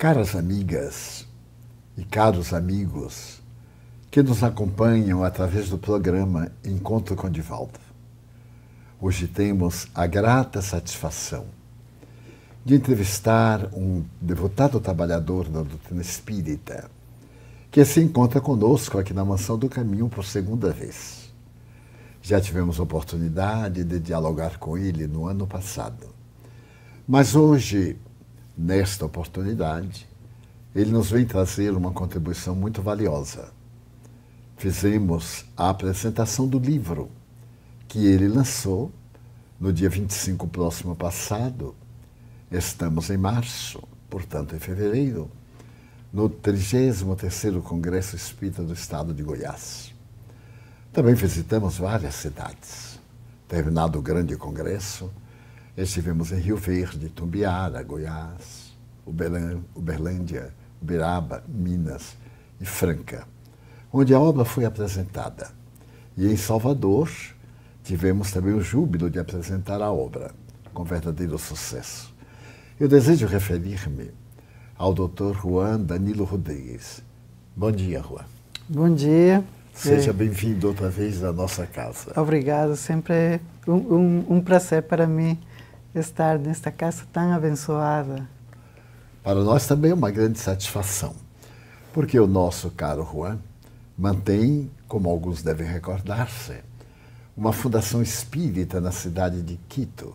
Caras amigas e caros amigos que nos acompanham através do programa Encontro com Divaldo. Hoje temos a grata satisfação de entrevistar um devotado trabalhador da doutrina espírita que se encontra conosco aqui na Mansão do Caminho por segunda vez. Já tivemos oportunidade de dialogar com ele no ano passado. Mas hoje Nesta oportunidade, ele nos vem trazer uma contribuição muito valiosa. Fizemos a apresentação do livro que ele lançou no dia 25 próximo passado. Estamos em março, portanto, em fevereiro, no 33º Congresso Espírita do Estado de Goiás. Também visitamos várias cidades. Terminado o grande congresso, Estivemos em Rio Verde, Tumbiara, Goiás, Uberlândia, Uberaba, Minas e Franca, onde a obra foi apresentada. E em Salvador, tivemos também o júbilo de apresentar a obra, com verdadeiro sucesso. Eu desejo referir-me ao Dr. Juan Danilo Rodrigues. Bom dia, Juan. Bom dia. Seja bem-vindo outra vez à nossa casa. Obrigado, sempre é um, um, um prazer para mim estar nesta casa tão abençoada. Para nós também é uma grande satisfação, porque o nosso caro Juan mantém, como alguns devem recordar-se, uma fundação espírita na cidade de Quito,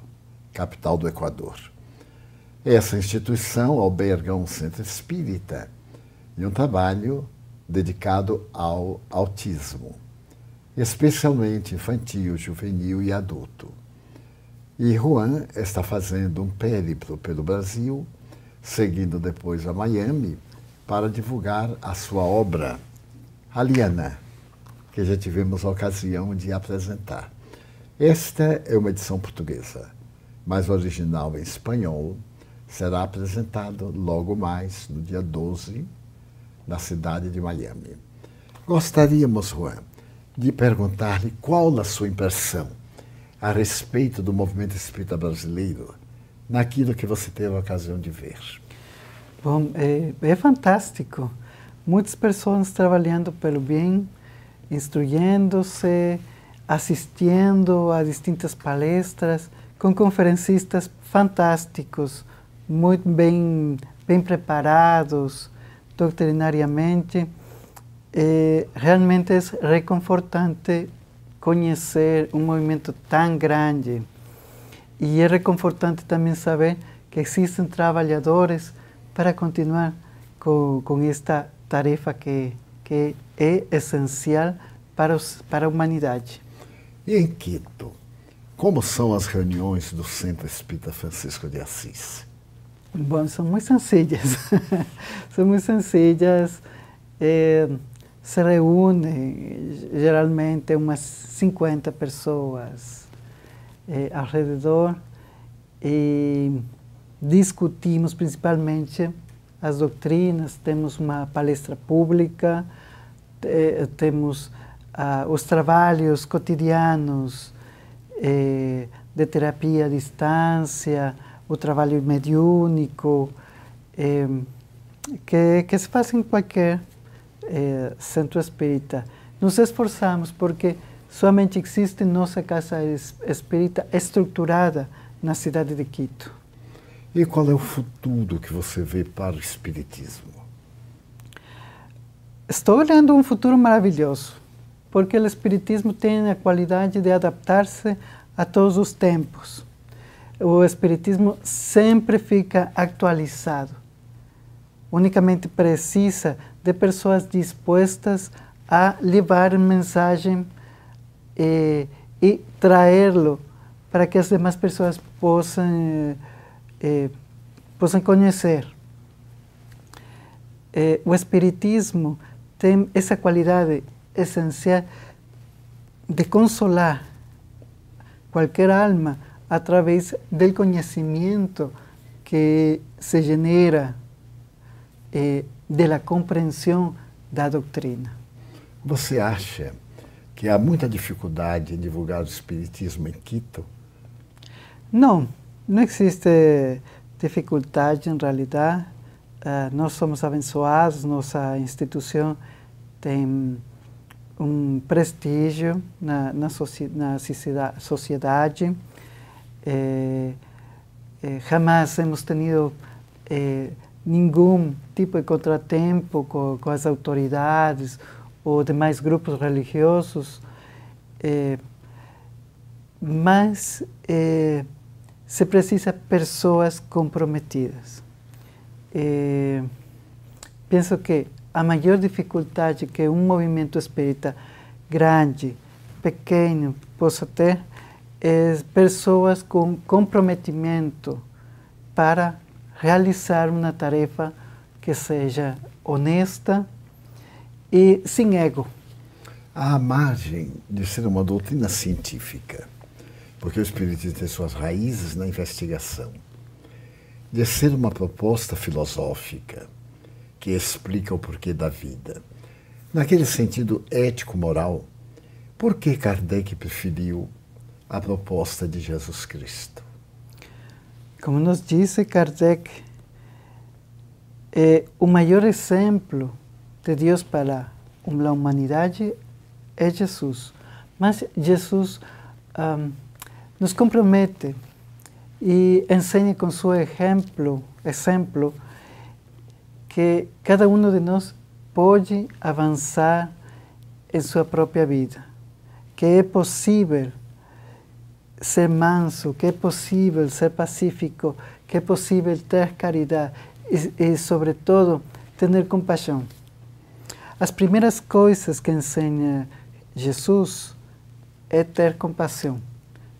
capital do Equador. Essa instituição alberga um centro espírita e um trabalho dedicado ao autismo, especialmente infantil, juvenil e adulto. E Juan está fazendo um périplo pelo Brasil, seguindo depois a Miami, para divulgar a sua obra, Aliana, que já tivemos a ocasião de apresentar. Esta é uma edição portuguesa, mas o original em espanhol será apresentado logo mais, no dia 12, na cidade de Miami. Gostaríamos, Juan, de perguntar-lhe qual a sua impressão a respeito do movimento espírita brasileiro naquilo que você teve a ocasião de ver? Bom, é, é fantástico. Muitas pessoas trabalhando pelo bem, instruindo-se, assistindo a distintas palestras, com conferencistas fantásticos, muito bem, bem preparados doutrinariamente. É, realmente é reconfortante conhecer um movimento tão grande. E é reconfortante também saber que existem trabalhadores para continuar com, com esta tarefa que, que é essencial para, os, para a humanidade. E em Quito, como são as reuniões do Centro Espírita Francisco de Assis? Bom, são muito sencillas. são muito sencillas. É, se reúne geralmente umas 50 pessoas eh, ao redor e discutimos principalmente as doutrinas, temos uma palestra pública, eh, temos ah, os trabalhos cotidianos eh, de terapia à distância, o trabalho mediúnico, eh, que, que se faz em qualquer é, Centro Espírita, nos esforçamos porque somente existe nossa casa espírita estruturada na cidade de Quito. E qual é o futuro que você vê para o Espiritismo? Estou olhando um futuro maravilhoso, porque o Espiritismo tem a qualidade de adaptar-se a todos os tempos. O Espiritismo sempre fica atualizado. Unicamente precisa de pessoas dispostas a levar mensagem eh, e traê-lo para que as demais pessoas possam, eh, possam conhecer. Eh, o Espiritismo tem essa qualidade essencial de consolar qualquer alma através do conhecimento que se genera eh, de la compreensão da doutrina. Você acha que há muita dificuldade em divulgar o Espiritismo em Quito? Não, não existe dificuldade em realidade. Uh, nós somos abençoados, nossa instituição tem um prestígio na, na, na sociedade. Eh, eh, jamais hemos tenido eh, nenhum tipo de contratempo com, com, as autoridades ou demais grupos religiosos, eh, mas eh, se precisa pessoas comprometidas. Eh, penso que a maior dificuldade que um movimento espírita grande, pequeno, possa ter é pessoas com comprometimento para realizar uma tarefa que seja honesta e sem ego. À margem de ser uma doutrina científica, porque o Espiritismo tem suas raízes na investigação, de ser uma proposta filosófica, que explica o porquê da vida. Naquele sentido ético-moral, por que Kardec preferiu a proposta de Jesus Cristo? Como nos disse Kardec, é, o maior exemplo de Deus para a humanidade é Jesus. Mas Jesus um, nos compromete e ensina com seu exemplo, exemplo que cada um de nós pode avançar em sua própria vida, que é possível ser manso, que é possível ser pacífico, que é possível ter caridade e, e sobretudo, ter compaixão. As primeiras coisas que ensina Jesus é ter compaixão.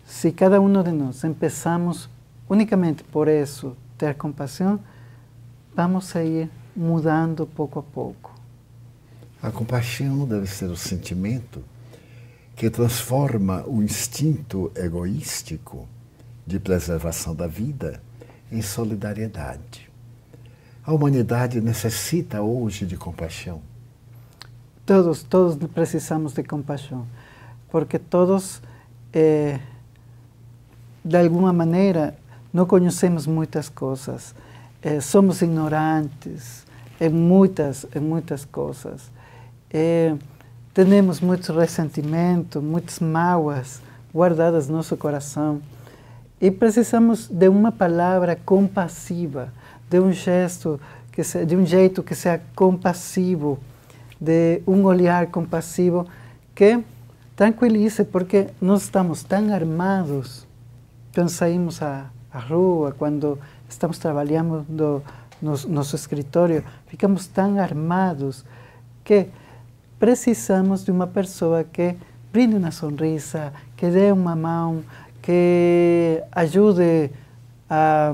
Se cada um de nós empezamos unicamente por isso, ter compaixão, vamos sair mudando pouco a pouco. A compaixão deve ser o sentimento que transforma o instinto egoístico de preservação da vida em solidariedade. A humanidade necessita hoje de compaixão. Todos, todos precisamos de compaixão, porque todos, eh, de alguma maneira, não conhecemos muitas coisas, eh, somos ignorantes, em muitas, em muitas coisas. É, temos muito ressentimento, muitas mágoas guardadas no nosso coração. E precisamos de uma palavra compassiva, de um gesto, que se, de um jeito que seja compassivo, de um olhar compassivo que tranquilize, porque nós estamos tão armados quando saímos à, à rua, quando estamos trabalhando no nosso escritório, ficamos tão armados que precisamos de uma pessoa que brinde uma sonrisa, que dê uma mão, que ajude a,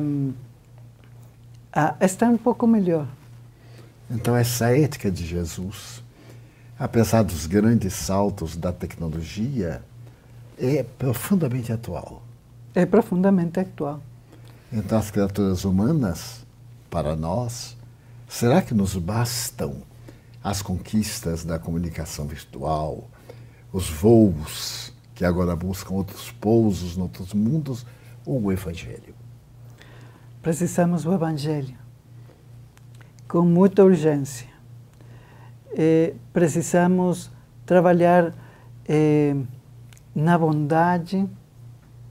a estar um pouco melhor. Então, essa ética de Jesus, apesar dos grandes saltos da tecnologia, é profundamente atual. É profundamente atual. Então, as criaturas humanas para nós, será que nos bastam as conquistas da comunicação virtual, os voos que agora buscam outros pousos, outros mundos, ou o Evangelho? Precisamos do Evangelho com muita urgência. Precisamos trabalhar eh, na bondade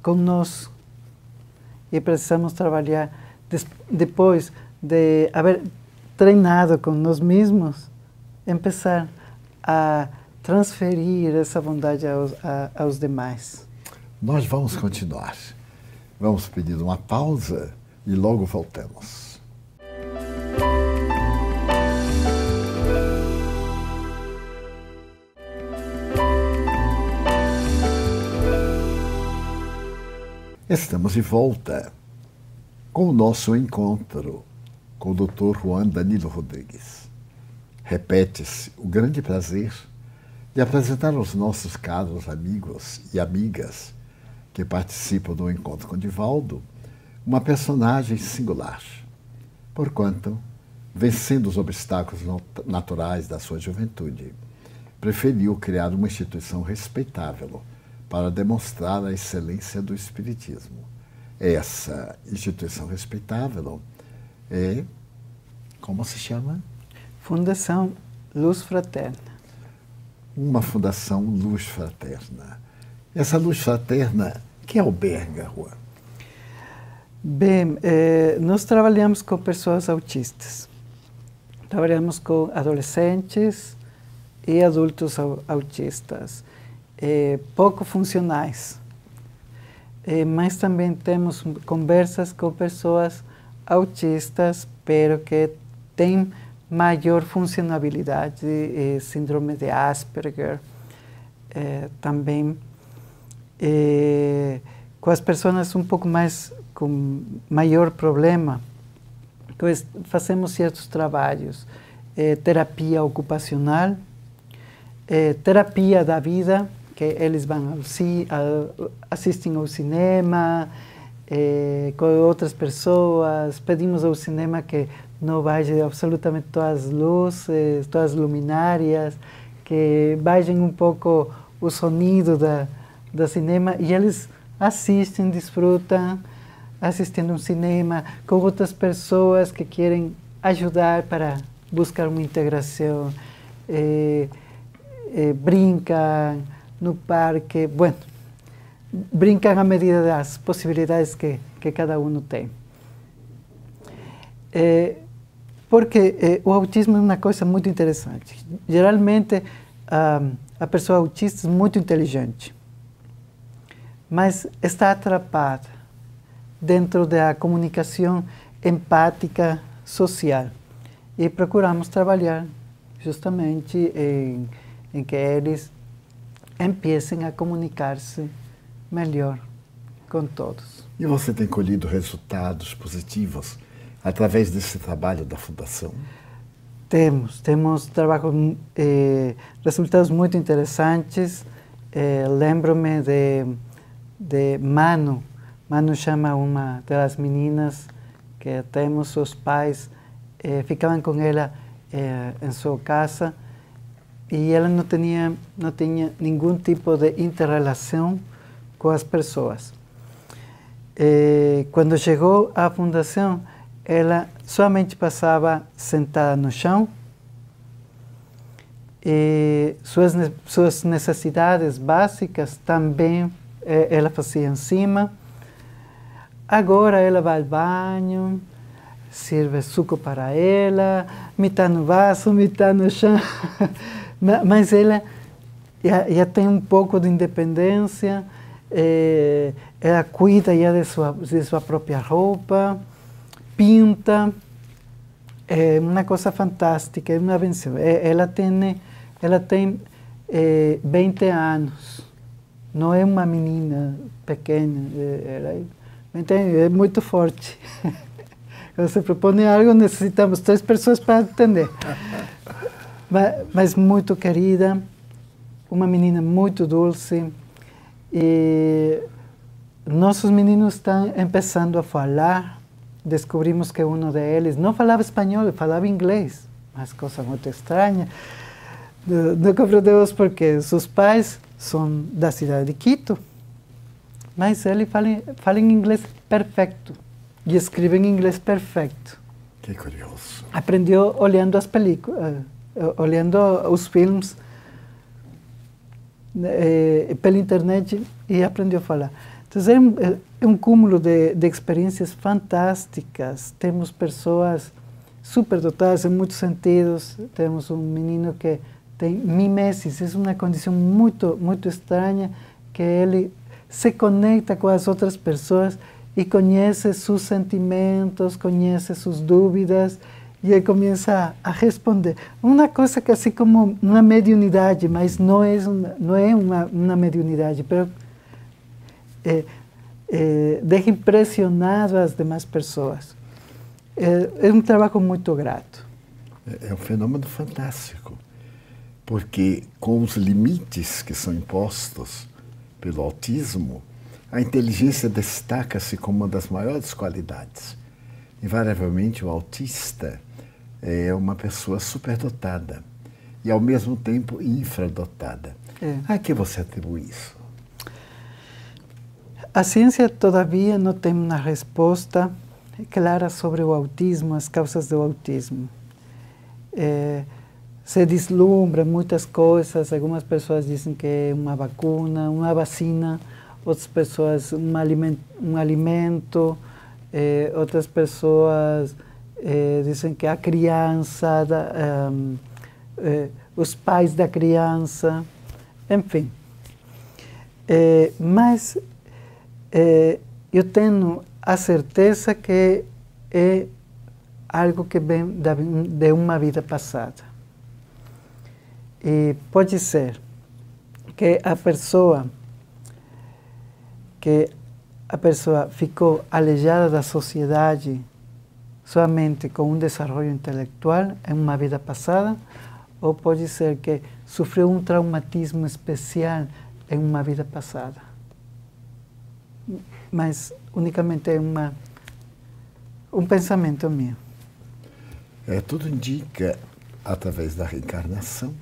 conosco e precisamos trabalhar depois de haber treinado com nós mesmos, começar a transferir essa bondade aos, a, aos demais. Nós vamos continuar. Vamos pedir uma pausa e logo voltamos. Estamos de volta com o nosso encontro com o Dr. Juan Danilo Rodrigues. Repete-se o grande prazer de apresentar aos nossos caros amigos e amigas que participam do encontro com Divaldo uma personagem singular, porquanto, vencendo os obstáculos naturais da sua juventude, preferiu criar uma instituição respeitável para demonstrar a excelência do Espiritismo. Essa instituição respeitável é Como se chama? Fundação Luz Fraterna. Uma Fundação Luz Fraterna. Essa Luz Fraterna, que alberga, Juan? Bem, eh, nós trabalhamos com pessoas autistas. Trabalhamos com adolescentes e adultos autistas, eh, pouco funcionais. Eh, mas também temos conversas com pessoas autistas, pero que têm maior funcionalidade, eh, síndrome de Asperger, eh, também eh, com as pessoas um pouco mais com maior problema, fazemos certos trabalhos, eh, terapia ocupacional, terapia da vida, que eles vão ao, assistem ao cinema eh, com outras pessoas, pedimos ao cinema que não baixe absolutamente todas as luzes, todas as luminárias, que baixem um pouco o sonido da, do cinema e eles assistem, desfrutam assistindo um cinema com outras pessoas que querem ajudar para buscar uma integração, eh, eh, brincam no parque, bueno, brincam à medida das possibilidades que, que cada um tem. Porque eh, o autismo é uma coisa muito interessante. Geralmente, a, a pessoa autista é muito inteligente, mas está atrapada dentro da comunicação empática social. E procuramos trabalhar justamente em, em que eles empiecem a comunicar-se melhor com todos. E você tem colhido resultados positivos através desse trabalho da Fundação? Temos, temos trabalho, eh, resultados muito interessantes. Eh, Lembro-me de, de Manu. Manu chama uma das meninas que temos, os pais eh, ficavam com ela eh, em sua casa e ela não tinha, não tinha nenhum tipo de interrelação com as pessoas. Eh, quando chegou à fundação, ela somente passava sentada no chão e suas, suas necessidades básicas também eh, ela fazia em cima. Agora ela vai ao banho, serve suco para ela, metade no vaso, metade no chão. Mas ela já, já, tem um pouco de independência, eh, ela cuida já de sua, de sua própria roupa, pinta, é uma coisa fantástica, é uma benção. Ela tem, ela tem é, 20 anos, não é uma menina pequena, é, é muito forte. Quando se propõe algo, necessitamos três pessoas para entender. mas, mas muito querida, uma menina muito doce. E nossos meninos estão começando a falar descobrimos que um deles não falava espanhol, falava inglês, mas coisa muito estranha. Não compreendemos porque seus pais são da cidade de Quito, mas ele fala, fala em inglês perfeito e escreve em inglês perfeito. Que curioso. Aprendeu olhando as películas, eh, olhando os filmes eh, pela internet e aprendeu a falar. Então, é, um cúmulo de, de experiências fantásticas. Temos pessoas superdotadas em muitos sentidos. Temos um menino que tem mimesis, é uma condição muito, muito estranha, que ele se conecta com as outras pessoas e conhece seus sentimentos, conhece suas dúvidas e ele começa a responder. Uma coisa que assim como uma mediunidade, mas não é uma, não é uma, uma mediunidade, mas eh, eh, deixa impressionado as demais pessoas. É, é um trabalho muito grato. É, é um fenômeno fantástico, porque com os limites que são impostos pelo autismo, a inteligência destaca-se como uma das maiores qualidades. Invariavelmente, o autista é uma pessoa superdotada e, ao mesmo tempo, infradotada. É. A que você atribui isso? A ciência todavia não tem uma resposta clara sobre o autismo, as causas do autismo. É, se deslumbra muitas coisas, algumas pessoas dizem que é uma vacuna, uma vacina, outras pessoas um alimento, um alimento é, outras pessoas é, dizem que a criança, da, um, os pais da criança, enfim. Mas é, eu tenho a certeza que é algo que vem de uma vida passada. E pode ser que a pessoa que a pessoa ficou aleijada da sociedade somente com um desenvolvimento intelectual em uma vida passada, ou pode ser que sofreu um traumatismo especial em uma vida passada. Mas unicamente é uma, um pensamento meu. É, tudo indica, através da reencarnação,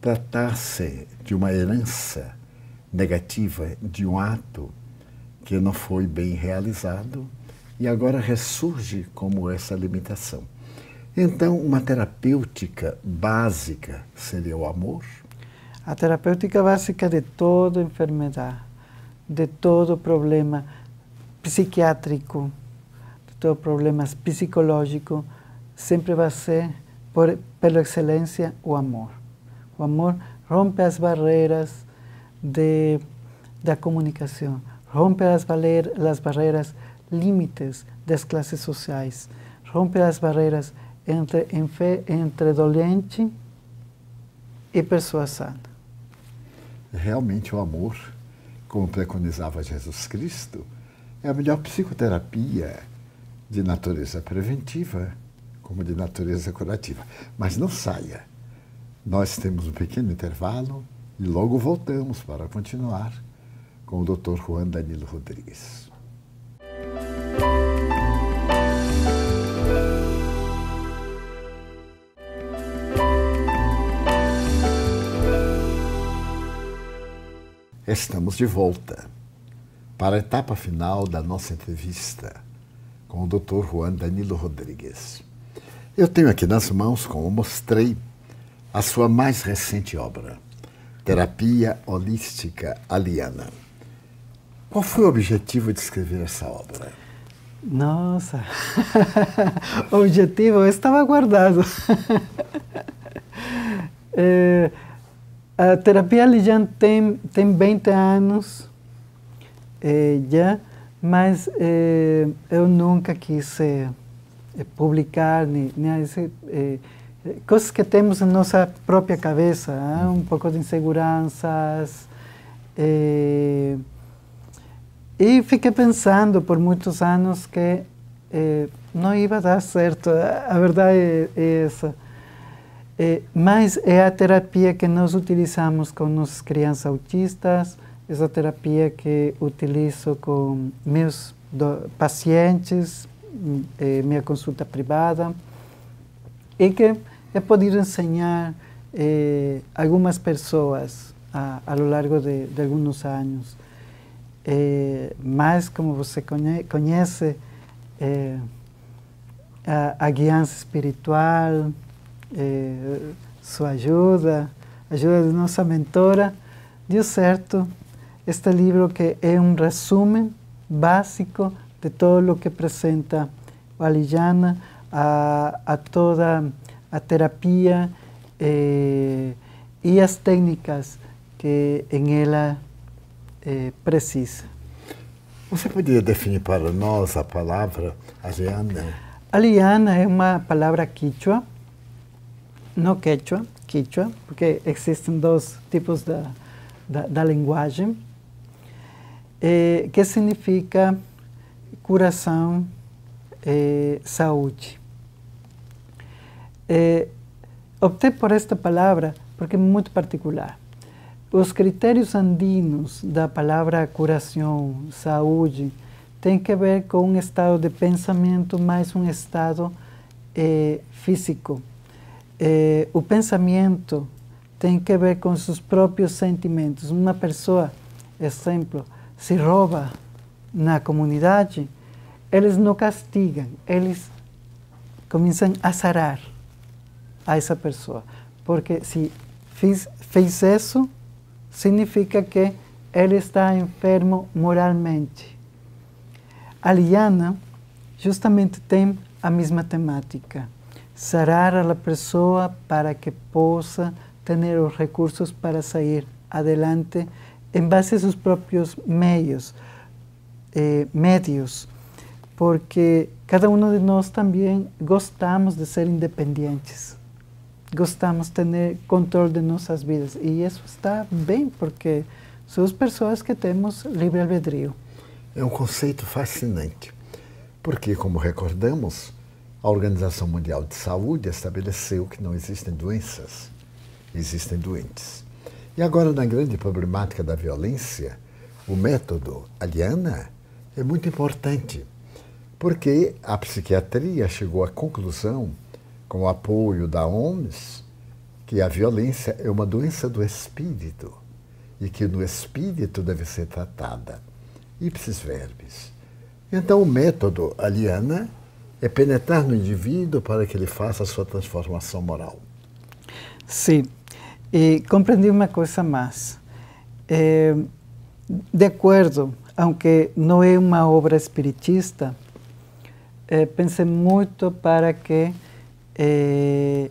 tratar-se de uma herança negativa, de um ato que não foi bem realizado e agora ressurge como essa limitação. Então, uma terapêutica básica seria o amor? A terapêutica básica de toda enfermidade, de todo problema psiquiátrico, de todo problema psicológico, sempre vai ser, por, pela excelência, o amor. O amor rompe as barreiras de, da comunicação, rompe as, as barreiras limites das classes sociais, rompe as barreiras entre, entre doente e pessoa sana. Realmente o amor, como preconizava Jesus Cristo, é a melhor psicoterapia de natureza preventiva como de natureza curativa. Mas não saia. Nós temos um pequeno intervalo e logo voltamos para continuar com o Dr. Juan Danilo Rodrigues. Estamos de volta para a etapa final da nossa entrevista com o Dr. Juan Danilo Rodrigues. Eu tenho aqui nas mãos, como mostrei, a sua mais recente obra, Terapia Holística Aliana. Qual foi o objetivo de escrever essa obra? Nossa, o objetivo estava guardado. é, a terapia Aliana tem, tem 20 anos é, já, mas é, eu nunca quis publicar, nem, nem eh, coisas que temos na nossa própria cabeça, eh? um pouco de inseguranças. Eh, e fiquei pensando por muitos anos que eh, não ia dar certo. A verdade é, é essa. Eh, mas é a terapia que nós utilizamos com nossas crianças autistas, essa terapia que utilizo com meus pacientes, eh, minha consulta privada e que é poder ensinar eh, algumas pessoas a, a lo largo de, de alguns anos. Mas, como você conhece, a, a guiança espiritual, eh, sua ajuda, ajuda de nossa mentora, deu certo este livro que é um resumo básico de todo o que apresenta o Aliyana, a, a toda a terapia eh, e as técnicas que em ela eh, precisa. Você poderia definir para nós a palavra aliana? Aliana é uma palavra quichua, não quechua, quichua, porque existem dois tipos da, da, da linguagem, eh, que significa curação, e saúde. É, optei por esta palavra porque é muito particular. Os critérios andinos da palavra curação, saúde, têm que ver com um estado de pensamento mais um estado eh, físico. Eh, o pensamento tem que ver com seus próprios sentimentos. Uma pessoa, exemplo, se rouba na comunidade, eles não castigam, eles começam a sarar a essa pessoa. Porque se fiz, fez isso, significa que ele está enfermo moralmente. A Liana justamente tem a mesma temática. Sarar a pessoa para que possa ter os recursos para sair adelante em base a seus próprios meios, eh, médios, porque cada um de nós também gostamos de ser independentes, gostamos de ter controle de nossas vidas e isso está bem porque somos pessoas que temos livre albedrío. É um conceito fascinante, porque, como recordamos, a Organização Mundial de Saúde estabeleceu que não existem doenças, existem doentes. E agora, na grande problemática da violência, o método Aliana é muito importante, porque a psiquiatria chegou à conclusão, com o apoio da OMS, que a violência é uma doença do espírito e que no espírito deve ser tratada. Ipsis verbis. Então, o método Aliana é penetrar no indivíduo para que ele faça a sua transformação moral. Sim. E compreendi uma coisa mais. É, de acordo, aunque não é uma obra espiritista, é, pensei muito para que é,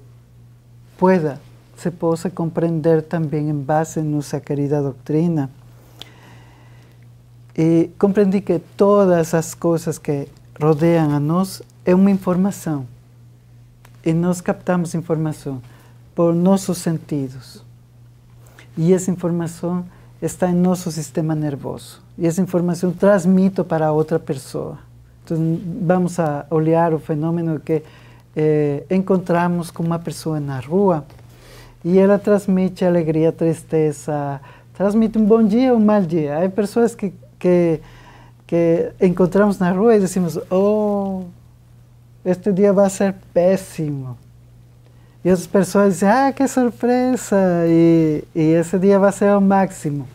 pueda, se possa compreender também em base nossa querida doutrina. E compreendi que todas as coisas que rodeiam a nós é uma informação. E nós captamos informação por nossos sentidos. E essa informação está em nosso sistema nervoso. E essa informação transmito para outra pessoa. Então, vamos a olhar o fenômeno que eh, encontramos com uma pessoa na rua e ela transmite alegria, tristeza, transmite um bom dia ou um mau dia. Há pessoas que, que, que encontramos na rua e decimos: Oh, este dia vai ser péssimo. E as pessoas dizem, ah, que surpresa! E, e esse dia vai ser o máximo.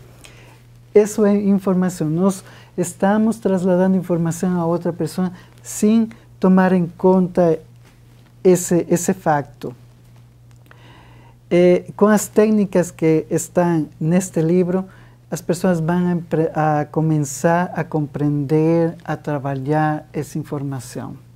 Isso é informação. Nós estamos trasladando informação a outra pessoa sem tomar em conta esse, esse facto. E, com as técnicas que estão neste livro, as pessoas vão a, a começar a compreender, a trabalhar essa informação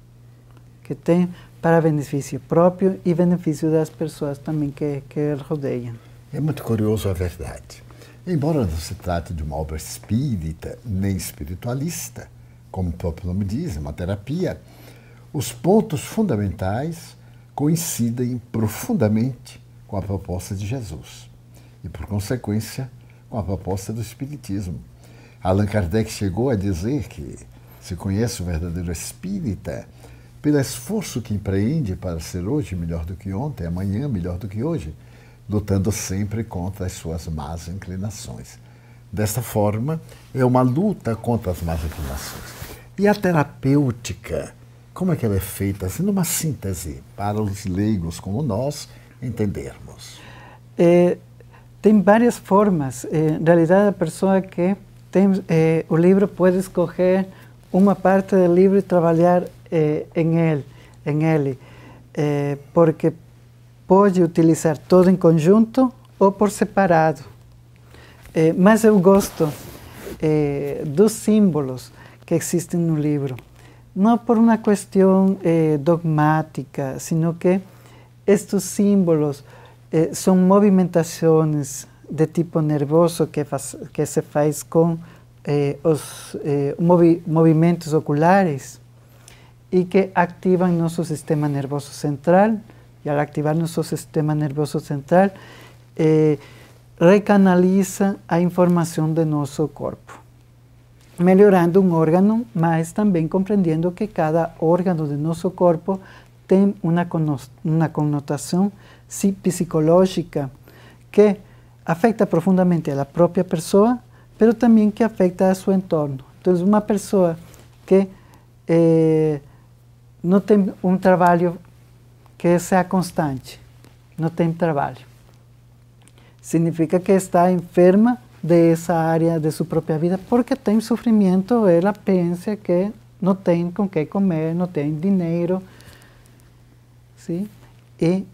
que tem para benefício próprio e benefício das pessoas também que, que rodeiam. É muito curioso a verdade. Embora não se trate de uma obra espírita nem espiritualista, como o próprio nome diz, é uma terapia, os pontos fundamentais coincidem profundamente com a proposta de Jesus e, por consequência, com a proposta do Espiritismo. Allan Kardec chegou a dizer que se conhece o verdadeiro espírita pelo esforço que empreende para ser hoje melhor do que ontem, amanhã melhor do que hoje, lutando sempre contra as suas más inclinações. Desta forma, é uma luta contra as más inclinações. E a terapêutica, como é que ela é feita? Assim, numa síntese, para os leigos como nós entendermos. É, tem várias formas. É, em realidade, a pessoa que tem é, o livro pode escolher uma parte do livro e trabalhar eh, em ele, em ele eh, porque pode utilizar todo em conjunto ou por separado. Eh, mas eu gosto eh, dos símbolos que existem no livro, não por uma questão eh, dogmática, sino que estes símbolos são movimentações de tipo nervoso que, se faz com os movi oculares y que activan nuestro sistema nervioso central y al activar nuestro sistema nervioso central eh, recanaliza a información de nuestro cuerpo, melhorando un órgano, mas también comprendiendo que cada órgano de nuestro cuerpo tiene una, una connotación psicológica que afecta profundamente a la propia persona, pero también que afecta a su entorno. Entonces, una persona que eh, não tem um trabalho que seja constante, não tem trabalho. Significa que está enferma dessa área de sua própria vida porque tem sofrimento, ela pensa que não têm com que comer, não têm dinheiro. Sim? E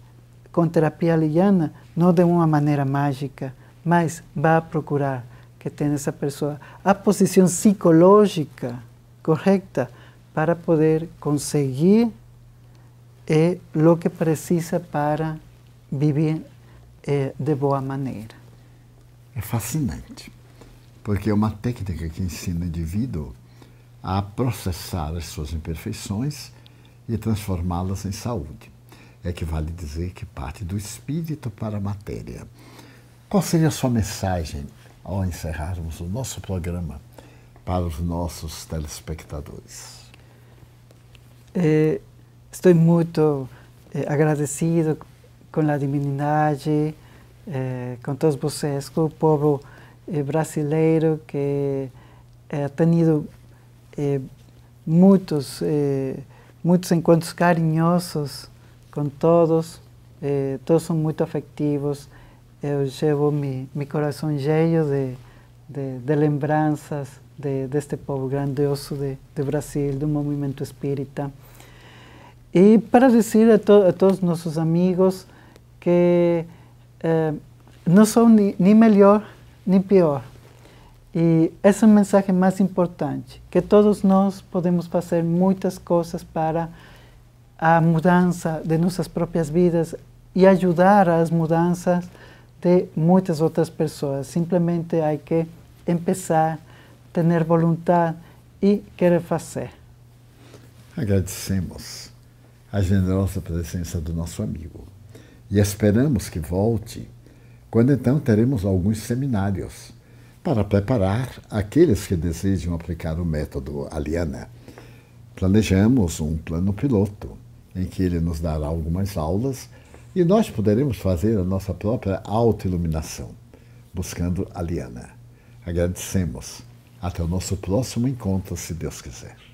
com terapia liana, não de uma maneira mágica, mas vai procurar que tenha essa pessoa a posição psicológica correta para poder conseguir é o que precisa para viver é, de boa maneira. É fascinante, porque é uma técnica que ensina o indivíduo a processar as suas imperfeições e transformá-las em saúde. É que vale dizer que parte do espírito para a matéria. Qual seria a sua mensagem ao encerrarmos o nosso programa para os nossos telespectadores? É, estou muito é, agradecido com a divindade, é, com todos vocês, com o povo brasileiro que é, tem tido muitos, muitos encontros carinhosos com todos, todos são muito afetivos. Eu levo meu, meu coração cheio de, de, de lembranças de, deste povo grandioso de, de Brasil, do movimento espírita. E para dizer a, to, a todos nossos amigos que eh, não são nem melhor nem pior. E essa é a mensagem mais importante, que todos nós podemos fazer muitas coisas para a mudança de nossas próprias vidas e ajudar as mudanças de muitas outras pessoas. Simplesmente há que começar, ter vontade e querer fazer. Agradecemos a generosa presença do nosso amigo e esperamos que volte, quando então teremos alguns seminários para preparar aqueles que desejam aplicar o método Aliana. Planejamos um plano piloto, em que ele nos dará algumas aulas e nós poderemos fazer a nossa própria autoiluminação, buscando Aliana. Agradecemos. Até o nosso próximo encontro, se Deus quiser.